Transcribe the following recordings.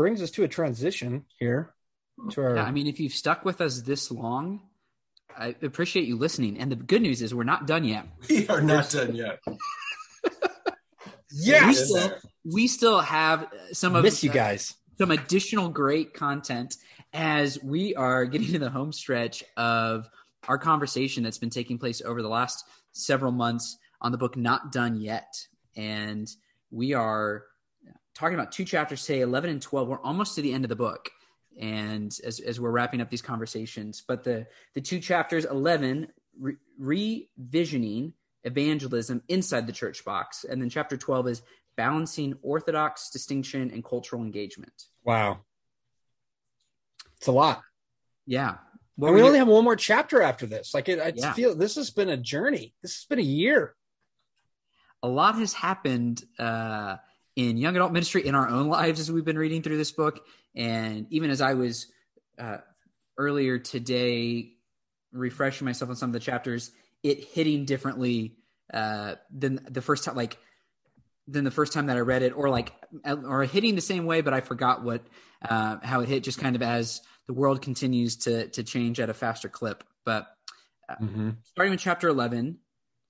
brings us to a transition here. To our... Yeah, I mean, if you've stuck with us this long, I appreciate you listening. And the good news is we're not done yet. We are not done yet. yes, we still, we still have some of miss you guys. some additional great content as we are getting to the home stretch of our conversation that's been taking place over the last several months on the book Not Done Yet. And we are talking about two chapters today, 11 and 12. We're almost to the end of the book. And as, as we're wrapping up these conversations, but the, the two chapters, 11, re- revisioning evangelism inside the church box. And then chapter 12 is balancing orthodox distinction and cultural engagement. Wow. It's a lot. Yeah. and we only have one more chapter after this. Like it, I Yeah. feel this has been a journey. This has been a year. a lot has happened uh, in young adult ministry in our own lives as we've been reading through this book. And even as i was uh, earlier today refreshing myself on some of the chapters it hitting differently uh, than the first time like than the first time that i read it or like or hitting the same way but i forgot what uh, how it hit just kind of as the world continues to to change at a faster clip. But starting with chapter 11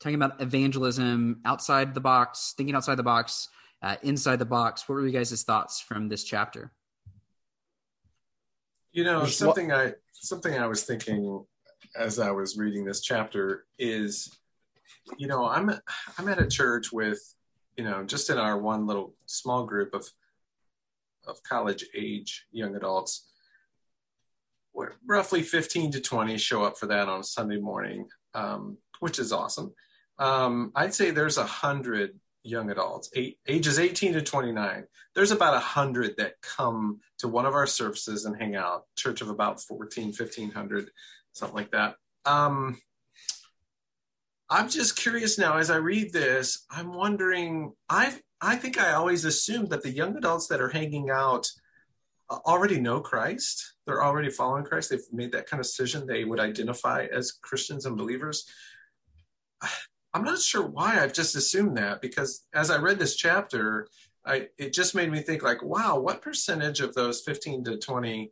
talking about evangelism outside the box thinking outside the box uh, inside the box what were you guys' thoughts from this chapter You know, something I something I was thinking as I was reading this chapter is, you know, I'm I'm at a church with, you know, just in our one little small group of of college age young adults, where roughly 15 to 20 show up for that on a Sunday morning, um, which is awesome. Um, I'd say there's a hundred young adults, eight, ages 18 to 29. There's about a hundred that come to one of our services and hang out. Church of about 14, 1500, something like that. Um, I'm just curious now as I read this, I'm wondering, I I think I always assumed that the young adults that are hanging out uh, already know Christ. They're already following Christ. They've made that kind of decision. They would identify as Christians and believers. I'm not sure why I've just assumed that because as I read this chapter, I it just made me think like, wow, what percentage of those 15 to 20,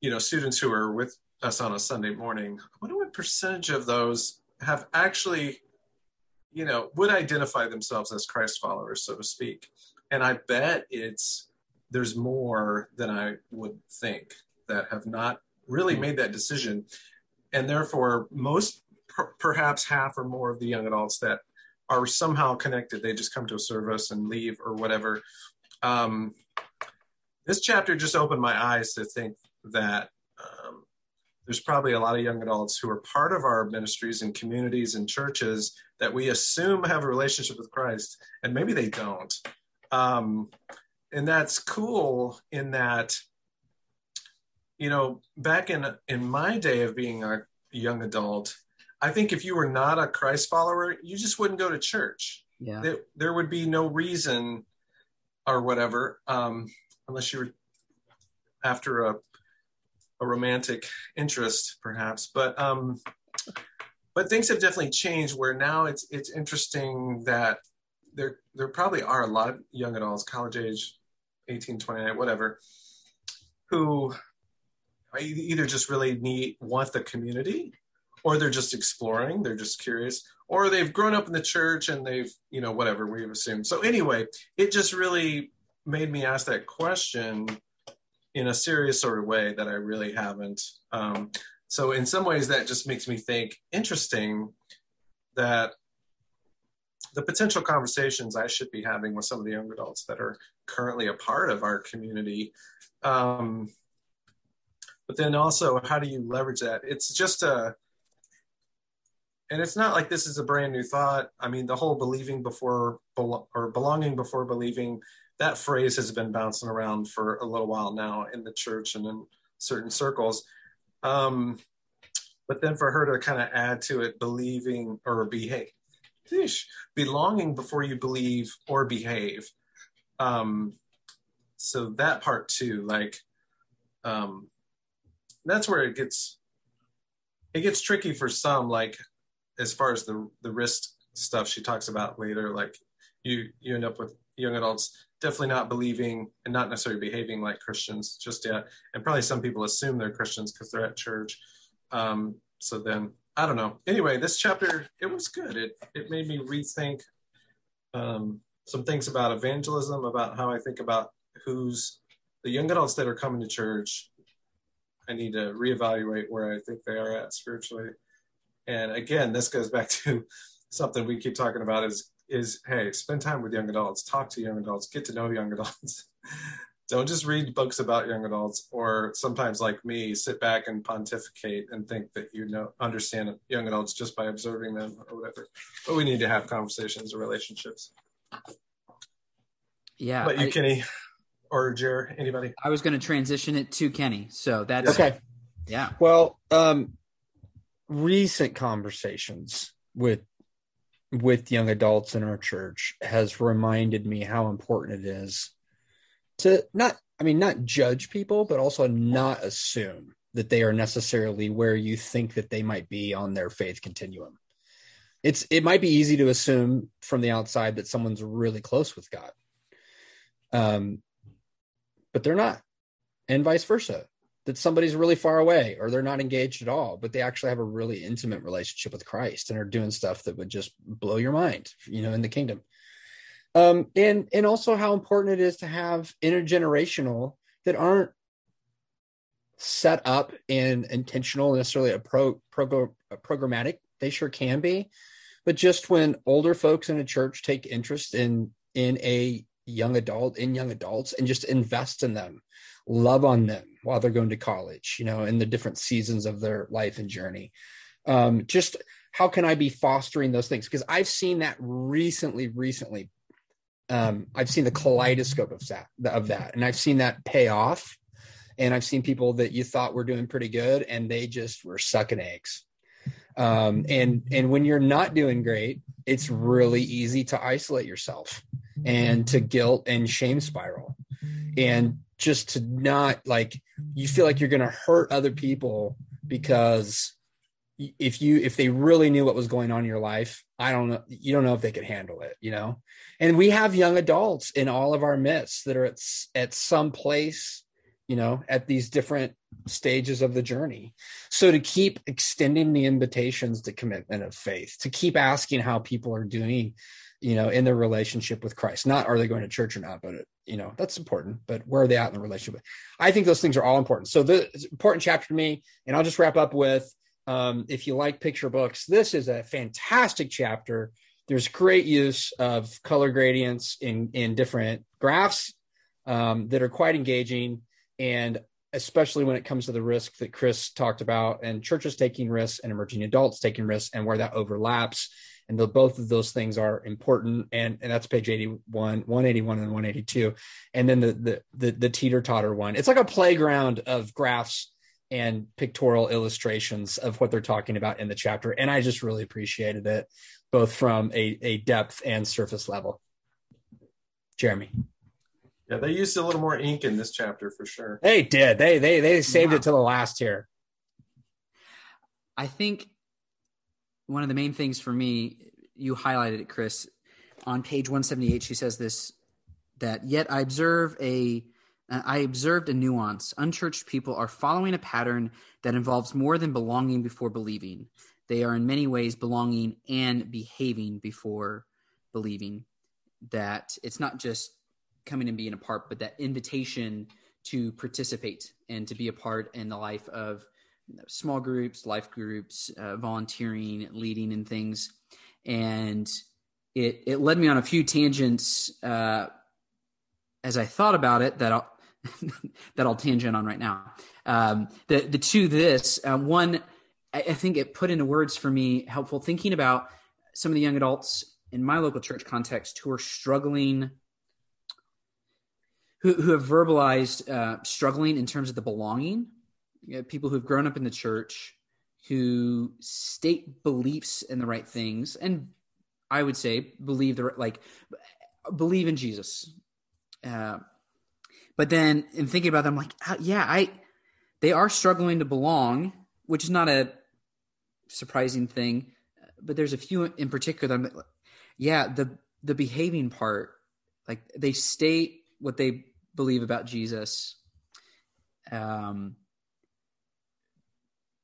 you know, students who are with us on a Sunday morning, I wonder what percentage of those have actually, you know, would identify themselves as Christ followers, so to speak. And I bet it's there's more than I would think that have not really made that decision. And therefore, most per- perhaps half or more of the young adults that are somehow connected, they just come to a service and leave or whatever. Um, this chapter just opened my eyes to think that um, there's probably a lot of young adults who are part of our ministries and communities and churches that we assume have a relationship with Christ, and maybe they don't. Um, and that's cool in that, you know, back in in my day of being a young adult, I think if you were not a Christ follower, you just wouldn't go to church. yeah There, there would be no reason or whatever, um, unless you were after a a romantic interest, perhaps. But um, but things have definitely changed. Where now it's it's interesting that there there probably are a lot of young adults, college age, 18, 29, whatever, who either just really need want the community, or they're just exploring, they're just curious, or they've grown up in the church and they've you know whatever we've assumed. So anyway, it just really made me ask that question in a serious sort of way that I really haven't. Um, so in some ways, that just makes me think interesting that the potential conversations I should be having with some of the young adults that are currently a part of our community. Um, but then also, how do you leverage that? It's just a, and it's not like this is a brand new thought. I mean, the whole believing before or belonging before believing, that phrase has been bouncing around for a little while now in the church and in certain circles. Um, but then for her to kind of add to it, believing or behave, Sheesh. belonging before you believe or behave. Um, so that part too, like, um, that's where it gets, it gets tricky for some, like, as far as the the wrist stuff she talks about later, like you you end up with young adults definitely not believing and not necessarily behaving like Christians just yet. And probably some people assume they're Christians because they're at church. Um, so then I don't know. Anyway, this chapter it was good. It it made me rethink um, some things about evangelism, about how I think about who's the young adults that are coming to church. I need to reevaluate where I think they are at spiritually. And again, this goes back to something we keep talking about is is hey, spend time with young adults, talk to young adults, get to know young adults. Don't just read books about young adults, or sometimes like me, sit back and pontificate and think that you know understand young adults just by observing them or whatever. But we need to have conversations or relationships. Yeah. But you, I, Kenny, or Jer, anybody? I was going to transition it to Kenny. So that's Okay. Yeah. Well, um, recent conversations with with young adults in our church has reminded me how important it is to not I mean not judge people, but also not assume that they are necessarily where you think that they might be on their faith continuum. It's it might be easy to assume from the outside that someone's really close with God. Um but they're not. And vice versa that somebody's really far away or they're not engaged at all, but they actually have a really intimate relationship with Christ and are doing stuff that would just blow your mind, you know, in the kingdom. Um, and and also how important it is to have intergenerational that aren't set up in intentional necessarily a pro, pro a programmatic. They sure can be, but just when older folks in a church take interest in in a young adult in young adults and just invest in them love on them while they're going to college you know in the different seasons of their life and journey. Um, just how can i be fostering those things? Because i've seen that recently recently. Um, i've seen the kaleidoscope of that of that and i've seen that pay off. And i've seen people that you thought were doing pretty good and they just were sucking eggs. Um, and and when you're not doing great it's really easy to isolate yourself and to guilt and shame spiral. And just to not like you feel like you're going to hurt other people because if you if they really knew what was going on in your life i don't know you don't know if they could handle it you know? And we have young adults in all of our midst that are at at some place you know at these different stages of the journey. So to keep extending the invitations to commitment of faith to keep asking how people are doing you know in their relationship with christ not are they going to church or not but you know that's important but where are they at in the relationship i think those things are all important. So the important chapter to me and i'll just wrap up with um, if you like picture books this is a fantastic chapter. There's great use of color gradients in in different graphs um, that are quite engaging and especially when it comes to the risk that chris talked about and churches taking risks and emerging adults taking risks and where that overlaps and the, both of those things are important and and that's page 81 181 and 182 and then the the the, the teeter totter one. It's like a playground of graphs and pictorial illustrations of what they're talking about in the chapter and i just really appreciated it both from a, a depth and surface level. Jeremy. Yeah they used a little more ink in this chapter for sure. They did. They they they saved it to the last here i think one of the main things for me, you highlighted it, Chris. On page 178, she says this that yet I observe a I observed a nuance. Unchurched people are following a pattern that involves more than belonging before believing. They are in many ways belonging and behaving before believing. That it's not just coming and being a part, but that invitation to participate and to be a part in the life of small groups, life groups, uh, volunteering, leading, and things. And it it led me on a few tangents uh, as I thought about it that I'll that I'll tangent on right now. Um, the the two this uh, one, I, I think it put into words for me helpful thinking about some of the young adults in my local church context who are struggling who, who have verbalized uh, struggling in terms of the belonging you know, people who've grown up in the church who state beliefs in the right things and i would say believe the like believe in jesus. Uh, but then in thinking about them like uh, yeah i they are struggling to belong which is not a surprising thing but there's a few in particular that I'm, yeah the the behaving part like they state what they believe about Jesus, um,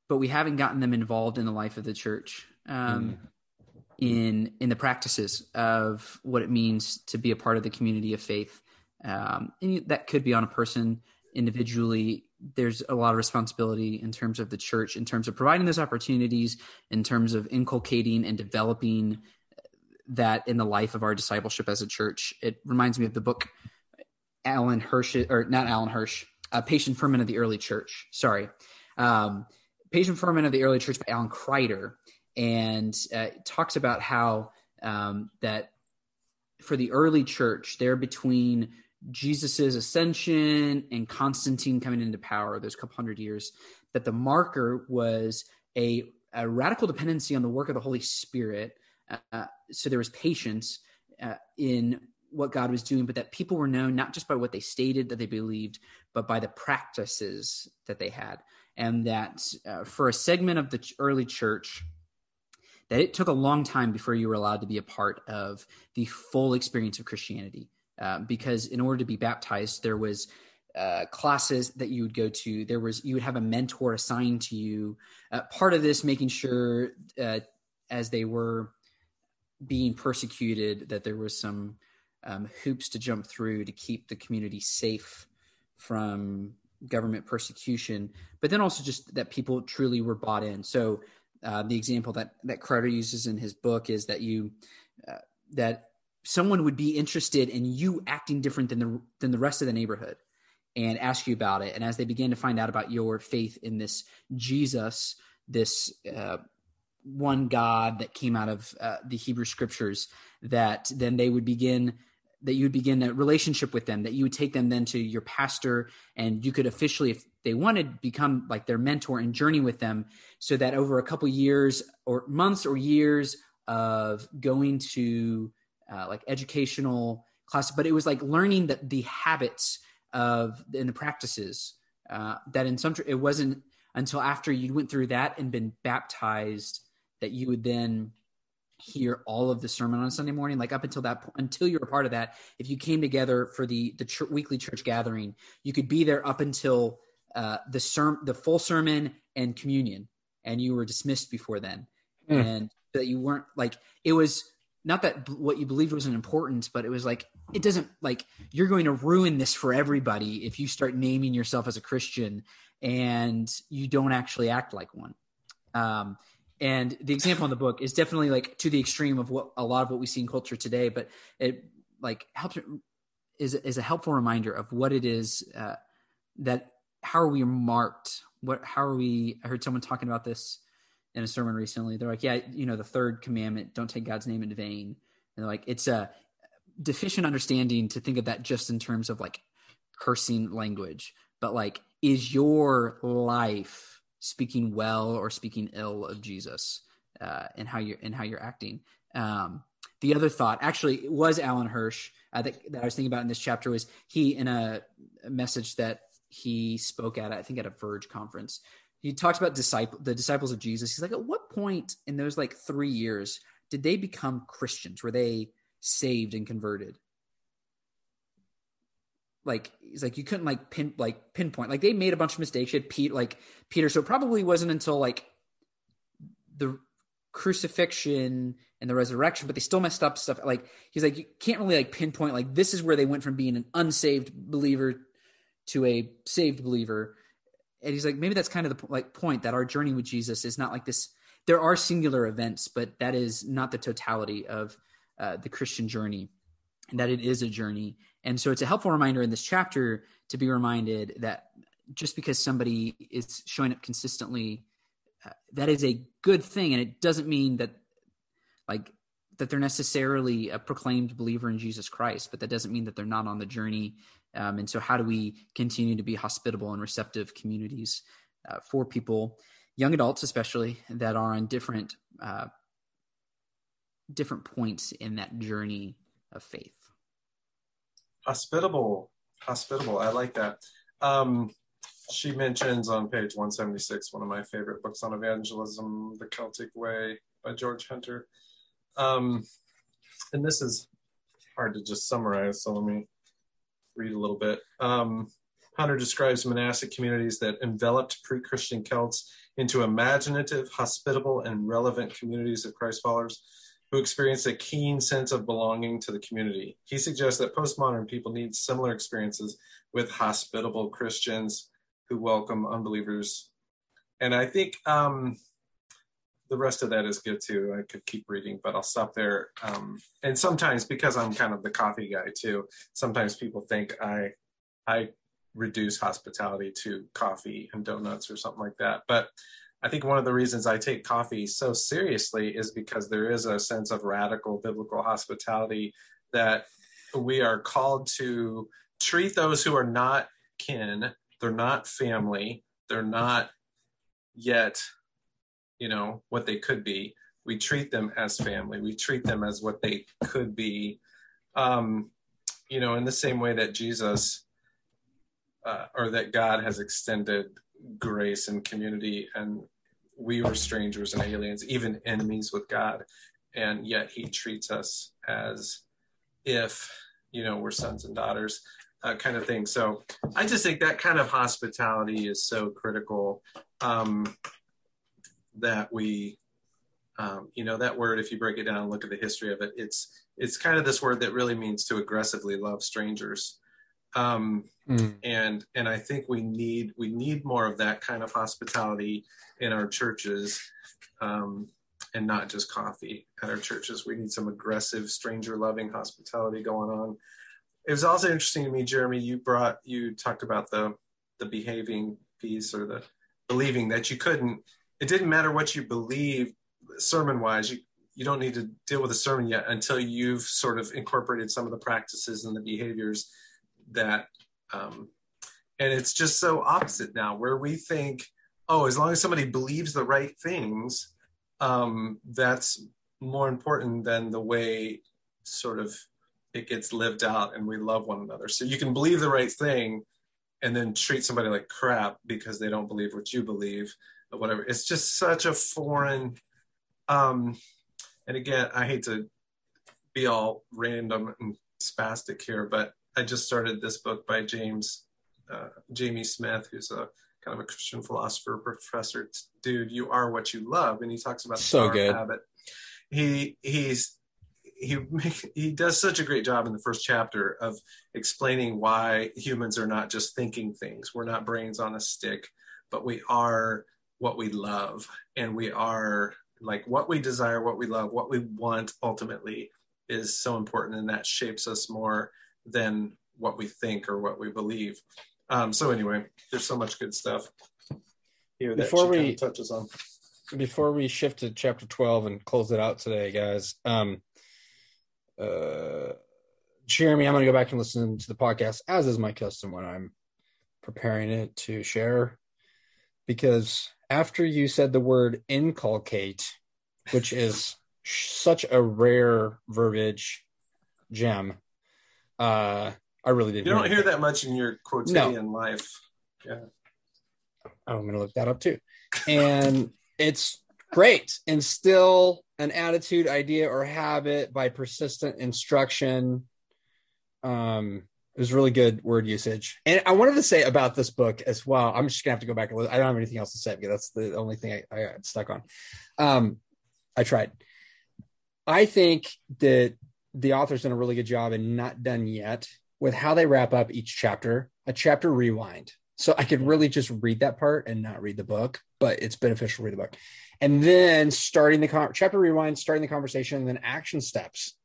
but we haven't gotten them involved in the life of the church. Um, mm. In in the practices of what it means to be a part of the community of faith, um, and that could be on a person individually there's a lot of responsibility in terms of the church in terms of providing those opportunities in terms of inculcating and developing that in the life of our discipleship as a church it reminds me of the book alan hirsch or not alan hirsch uh, patient ferment of the early church sorry um, patient ferment of the early church by alan kreider and uh, talks about how um, that for the early church there between Jesus's ascension and Constantine coming into power, those couple hundred years, that the marker was a, a radical dependency on the work of the Holy Spirit. Uh, so there was patience uh, in what God was doing, but that people were known not just by what they stated that they believed, but by the practices that they had. And that uh, for a segment of the early church, that it took a long time before you were allowed to be a part of the full experience of Christianity. Uh, because in order to be baptized, there was uh, classes that you would go to. There was you would have a mentor assigned to you. Uh, part of this, making sure uh, as they were being persecuted, that there was some um, hoops to jump through to keep the community safe from government persecution. But then also just that people truly were bought in. So uh, the example that that Kreider uses in his book is that you that someone would be interested in you acting different than the than the rest of the neighborhood and ask you about it and as they begin to find out about your faith in this jesus this uh, one god that came out of uh, the hebrew scriptures that then they would begin that you would begin a relationship with them that you would take them then to your pastor and you could officially if they wanted become like their mentor and journey with them so that over a couple years or months or years of going to uh, like educational class, but it was like learning that the habits of and the practices uh, that in some it wasn't until after you went through that and been baptized that you would then hear all of the sermon on Sunday morning. Like up until that until you were part of that, if you came together for the the ch- weekly church gathering, you could be there up until uh, the sermon, the full sermon and communion, and you were dismissed before then, mm. and that you weren't like it was not that what you believed wasn't important, but it was like it doesn't like you're going to ruin this for everybody if you start naming yourself as a Christian and you don't actually act like one. Um, and the example in the book is definitely like to the extreme of what a lot of what we see in culture today, but it like helps is is a helpful reminder of what it is uh, that how are we marked? What how are we? I heard someone talking about this in a sermon recently. They're like, yeah, you know, the third commandment, don't take God's name in vain. And they're like, it's a deficient understanding to think of that just in terms of like cursing language, but like, is your life speaking well or speaking ill of Jesus uh, and how you're and how you're acting? Um, the other thought actually it was Alan Hirsch uh, that, that I was thinking about in this chapter was he in a, a message that he spoke at I think at a Verge conference he talks about disciple the disciples of Jesus. He's like, at what point in those like three years did they become Christians? Were they saved and converted? Like he's like you couldn't like pin like pinpoint like they made a bunch of mistakes. You Pete like Peter, so it probably wasn't until like the crucifixion and the resurrection, but they still messed up stuff. Like he's like you can't really like pinpoint like this is where they went from being an unsaved believer to a saved believer and he's like maybe that's kind of the like point that our journey with jesus is not like this there are singular events but that is not the totality of uh, the christian journey and that it is a journey and so it's a helpful reminder in this chapter to be reminded that just because somebody is showing up consistently uh, that is a good thing and it doesn't mean that like that they're necessarily a proclaimed believer in jesus christ but that doesn't mean that they're not on the journey um, and so, how do we continue to be hospitable and receptive communities uh, for people, young adults especially, that are on different uh, different points in that journey of faith? Hospitable, hospitable. I like that. Um, she mentions on page 176 one of my favorite books on evangelism, The Celtic Way by George Hunter. Um, and this is hard to just summarize. So let me read a little bit. Um, Hunter describes monastic communities that enveloped pre Christian Celts into imaginative, hospitable, and relevant communities of Christ followers who experienced a keen sense of belonging to the community. He suggests that postmodern people need similar experiences with hospitable Christians who welcome unbelievers. And I think um, the rest of that is good too. I could keep reading, but I'll stop there. Um, and sometimes, because I'm kind of the coffee guy too, sometimes people think I I reduce hospitality to coffee and donuts or something like that. But I think one of the reasons I take coffee so seriously is because there is a sense of radical biblical hospitality that we are called to treat those who are not kin, they're not family, they're not yet, you know, what they could be. We treat them as family. We treat them as what they could be. Um, you know, in the same way that Jesus uh, or that God has extended grace and community and we were strangers and aliens, even enemies with God, and yet He treats us as if you know we're sons and daughters, uh, kind of thing. So I just think that kind of hospitality is so critical um, that we, um, you know, that word. If you break it down and look at the history of it, it's it's kind of this word that really means to aggressively love strangers. Um, mm. and and I think we need we need more of that kind of hospitality in our churches, um, and not just coffee at our churches. We need some aggressive stranger loving hospitality going on. It was also interesting to me, Jeremy. You brought you talked about the the behaving piece or the believing that you couldn't. It didn't matter what you believe sermon wise. You you don't need to deal with a sermon yet until you've sort of incorporated some of the practices and the behaviors that um, and it's just so opposite now where we think oh as long as somebody believes the right things um, that's more important than the way sort of it gets lived out and we love one another. So you can believe the right thing and then treat somebody like crap because they don't believe what you believe or whatever. It's just such a foreign um and again i hate to be all random and spastic here but I just started this book by James uh, Jamie Smith, who's a kind of a Christian philosopher professor. Dude, you are what you love, and he talks about so good habit. He he's he he does such a great job in the first chapter of explaining why humans are not just thinking things. We're not brains on a stick, but we are what we love, and we are like what we desire, what we love, what we want ultimately is so important, and that shapes us more than what we think or what we believe. Um, so anyway, there's so much good stuff here that before we touches on. Before we shift to chapter 12 and close it out today, guys. Um, uh, Jeremy, I'm going to go back and listen to the podcast as is my custom when I'm preparing it to share, because after you said the word inculcate, which is such a rare verbiage gem uh, I really didn't. You don't hear, that much in your quotidian no. life. Yeah. I'm going to look that up too. And it's great. Instill an attitude, idea, or habit by persistent instruction. Um, it was really good word usage. And I wanted to say about this book as well. I'm just gonna have to go back and I don't have anything else to say because that's the only thing I, I got stuck on. Um, I tried. I think that the author's done a really good job and not done yet with how they wrap up each chapter, a chapter rewind. So I could really just read that part and not read the book, but it's beneficial to read the book. And then starting the con- chapter rewind, starting the conversation, and then action steps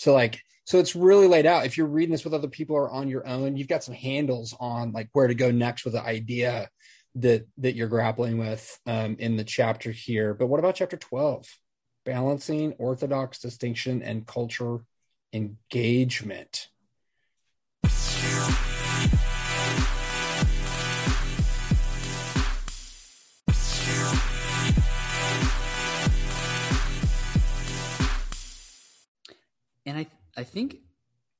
to like, so it's really laid out. If you're reading this with other people or on your own, you've got some handles on like where to go next with the idea that that you're grappling with um, in the chapter here. But what about chapter 12? balancing orthodox distinction and culture engagement. And I I think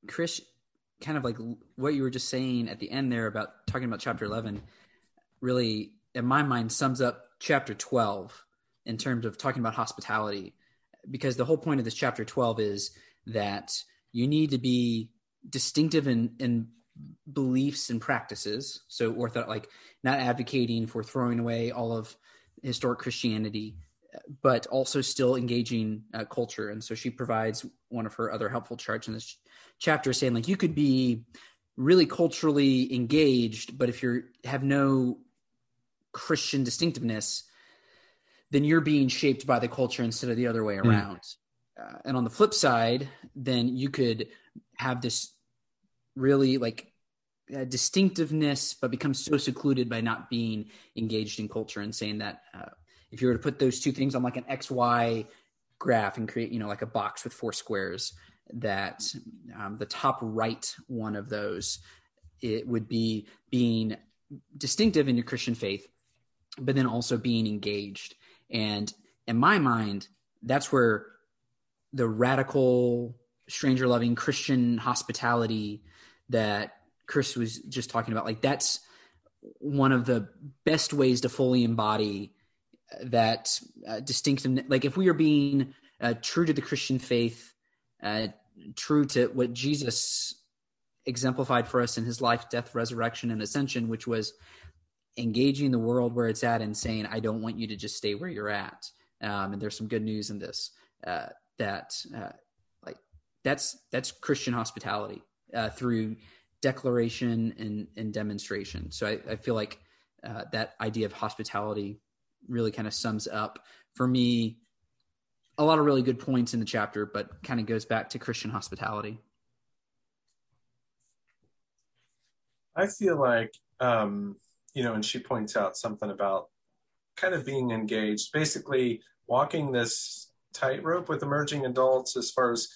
Chris kind of like what you were just saying at the end there about talking about chapter 11 really in my mind sums up chapter 12 in terms of talking about hospitality because the whole point of this chapter 12 is that you need to be distinctive in, in beliefs and practices. So, ortho like not advocating for throwing away all of historic Christianity, but also still engaging uh, culture. And so she provides one of her other helpful charts in this chapter, saying like you could be really culturally engaged, but if you have no Christian distinctiveness, then you're being shaped by the culture instead of the other way hmm. around. Mm. Uh, and on the flip side, then you could have this really like uh, distinctiveness, but become so secluded by not being engaged in culture and saying that uh, if you were to put those two things on like an XY graph and create, you know, like a box with four squares, that um, the top right one of those, it would be being distinctive in your Christian faith, but then also being engaged. And in my mind, that's where the radical, stranger loving Christian hospitality that Chris was just talking about, like that's one of the best ways to fully embody that uh, distinctive. Like if we are being uh, true to the Christian faith, uh, true to what Jesus exemplified for us in his life, death, resurrection, and ascension, which was engaging the world where it's at and saying, I don't want you to just stay where you're at. Um, and there's some good news in this uh, that uh, like that's that's Christian hospitality uh, through declaration and, and demonstration. So I, I feel like uh, that idea of hospitality really kind of sums up for me a lot of really good points in the chapter, but kind of goes back to Christian hospitality. I feel like um, you know, and she points out something about kind of being engaged, basically walking this tightrope with emerging adults as far as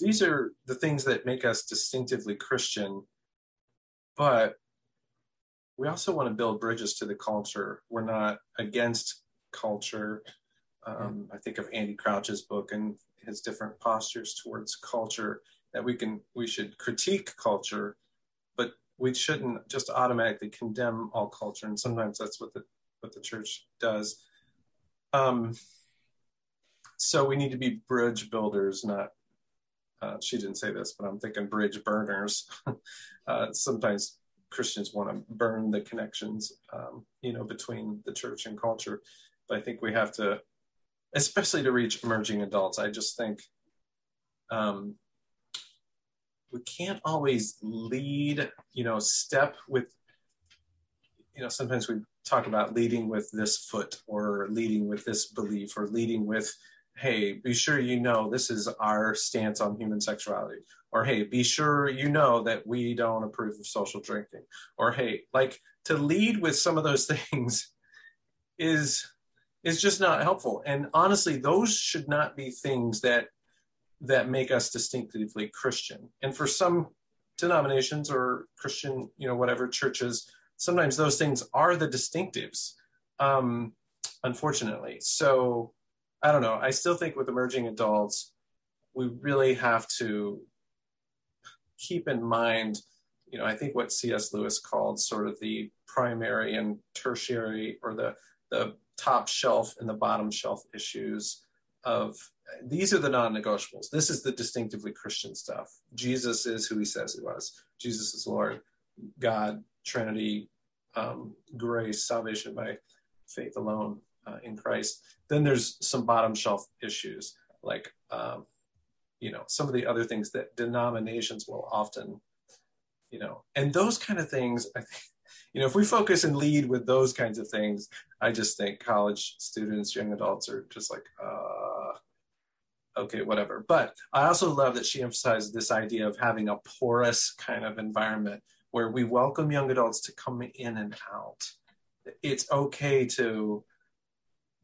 these are the things that make us distinctively Christian, but we also want to build bridges to the culture. We're not against culture. Um, I think of Andy Crouch's book and his different postures towards culture that we can we should critique culture, but we shouldn't just automatically condemn all culture, and sometimes that's what the what the church does. Um, so we need to be bridge builders, not. Uh, she didn't say this, but I'm thinking bridge burners. uh, sometimes Christians want to burn the connections, um, you know, between the church and culture. But I think we have to, especially to reach emerging adults. I just think um, we can't always lead, you know, step with, you know, sometimes we talk about leading with this foot or leading with this belief or leading with, hey, be sure you know this is our stance on human sexuality. Or hey, be sure you know that we don't approve of social drinking. Or hey, like to lead with some of those things is is just not helpful. And honestly, those should not be things that that make us distinctively Christian. And for some denominations or Christian, you know, whatever churches, sometimes those things are the distinctives, um, unfortunately. So I don't know. I still think with emerging adults, we really have to keep in mind, you know, I think what C.S. Lewis called sort of the primary and tertiary or the the top shelf and the bottom shelf issues of these are the non-negotiables. This is the distinctively Christian stuff. Jesus is who he says he was. Jesus is Lord, God, Trinity, um, grace, salvation by faith alone uh, in Christ. Then there's some bottom shelf issues like um, you know some of the other things that denominations will often you know and those kind of things I think you know if we focus and lead with those kinds of things I just think college students, young adults are just like uh, okay, whatever. But I also love that she emphasized this idea of having a porous kind of environment where we welcome young adults to come in and out. It's okay to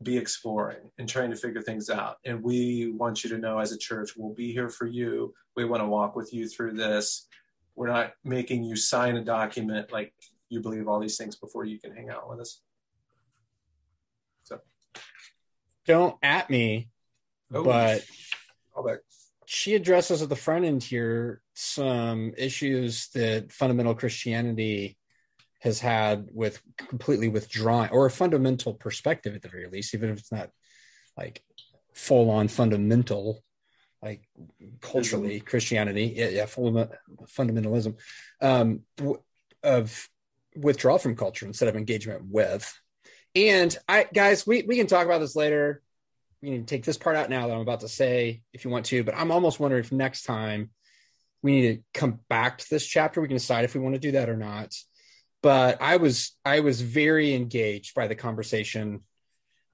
be exploring and trying to figure things out. And we want you to know as a church, we'll be here for you. We want to walk with you through this. We're not making you sign a document like you believe all these things before you can hang out with us. So don't at me Oh, but she addresses at the front end here some issues that fundamental Christianity has had with completely withdrawing or a fundamental perspective at the very least, even if it's not like full on fundamental like culturally Christianity, yeah, yeah fundamentalism, um, of withdrawal from culture instead of engagement with. And I, guys, we we can talk about this later. We need to take this part out now that I'm about to say, if you want to. But I'm almost wondering if next time we need to come back to this chapter. We can decide if we want to do that or not. But I was I was very engaged by the conversation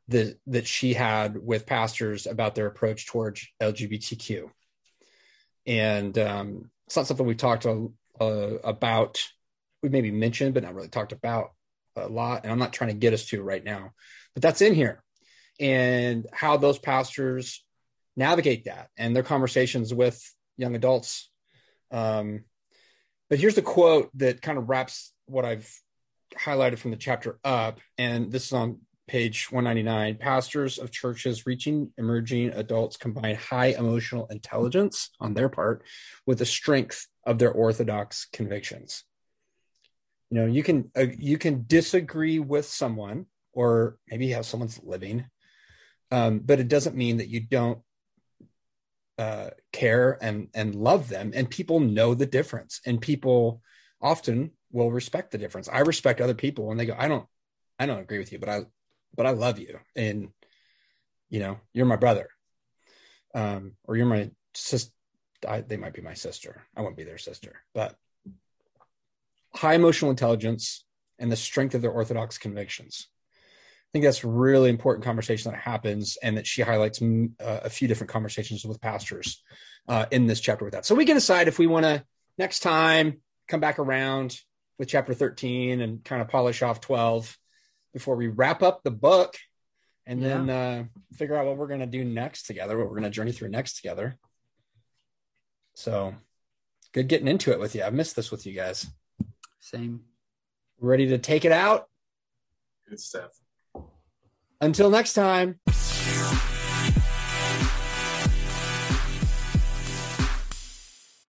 that that she had with pastors about their approach towards LGBTQ, and um, it's not something we talked uh, about. We maybe mentioned, but not really talked about a lot. And I'm not trying to get us to right now, but that's in here, and how those pastors navigate that and their conversations with young adults um, but here's the quote that kind of wraps what I've highlighted from the chapter up. And this is on page 199 pastors of churches reaching emerging adults combine high emotional intelligence on their part with the strength of their orthodox convictions you know you can uh, you can disagree with someone or maybe have someone's living um, but it doesn't mean that you don't uh, care and and love them and people know the difference and people often will respect the difference. I respect other people when they go i don't i don't agree with you but i but i love you. And you know you're my brother um or you're my sister they might be my sister. I won't be their sister. But high emotional intelligence and the strength of their orthodox convictions. I think that's really important conversation that happens and that she highlights uh, a few different conversations with pastors uh, in this chapter with that. So we can decide if we want to next time come back around with chapter 13 and kind of polish off 12 before we wrap up the book and yeah. then uh, figure out what we're going to do next together, what we're going to journey through next together. So good getting into it with you. I've missed this with you guys. Same. Ready to take it out? Good stuff. Until next time.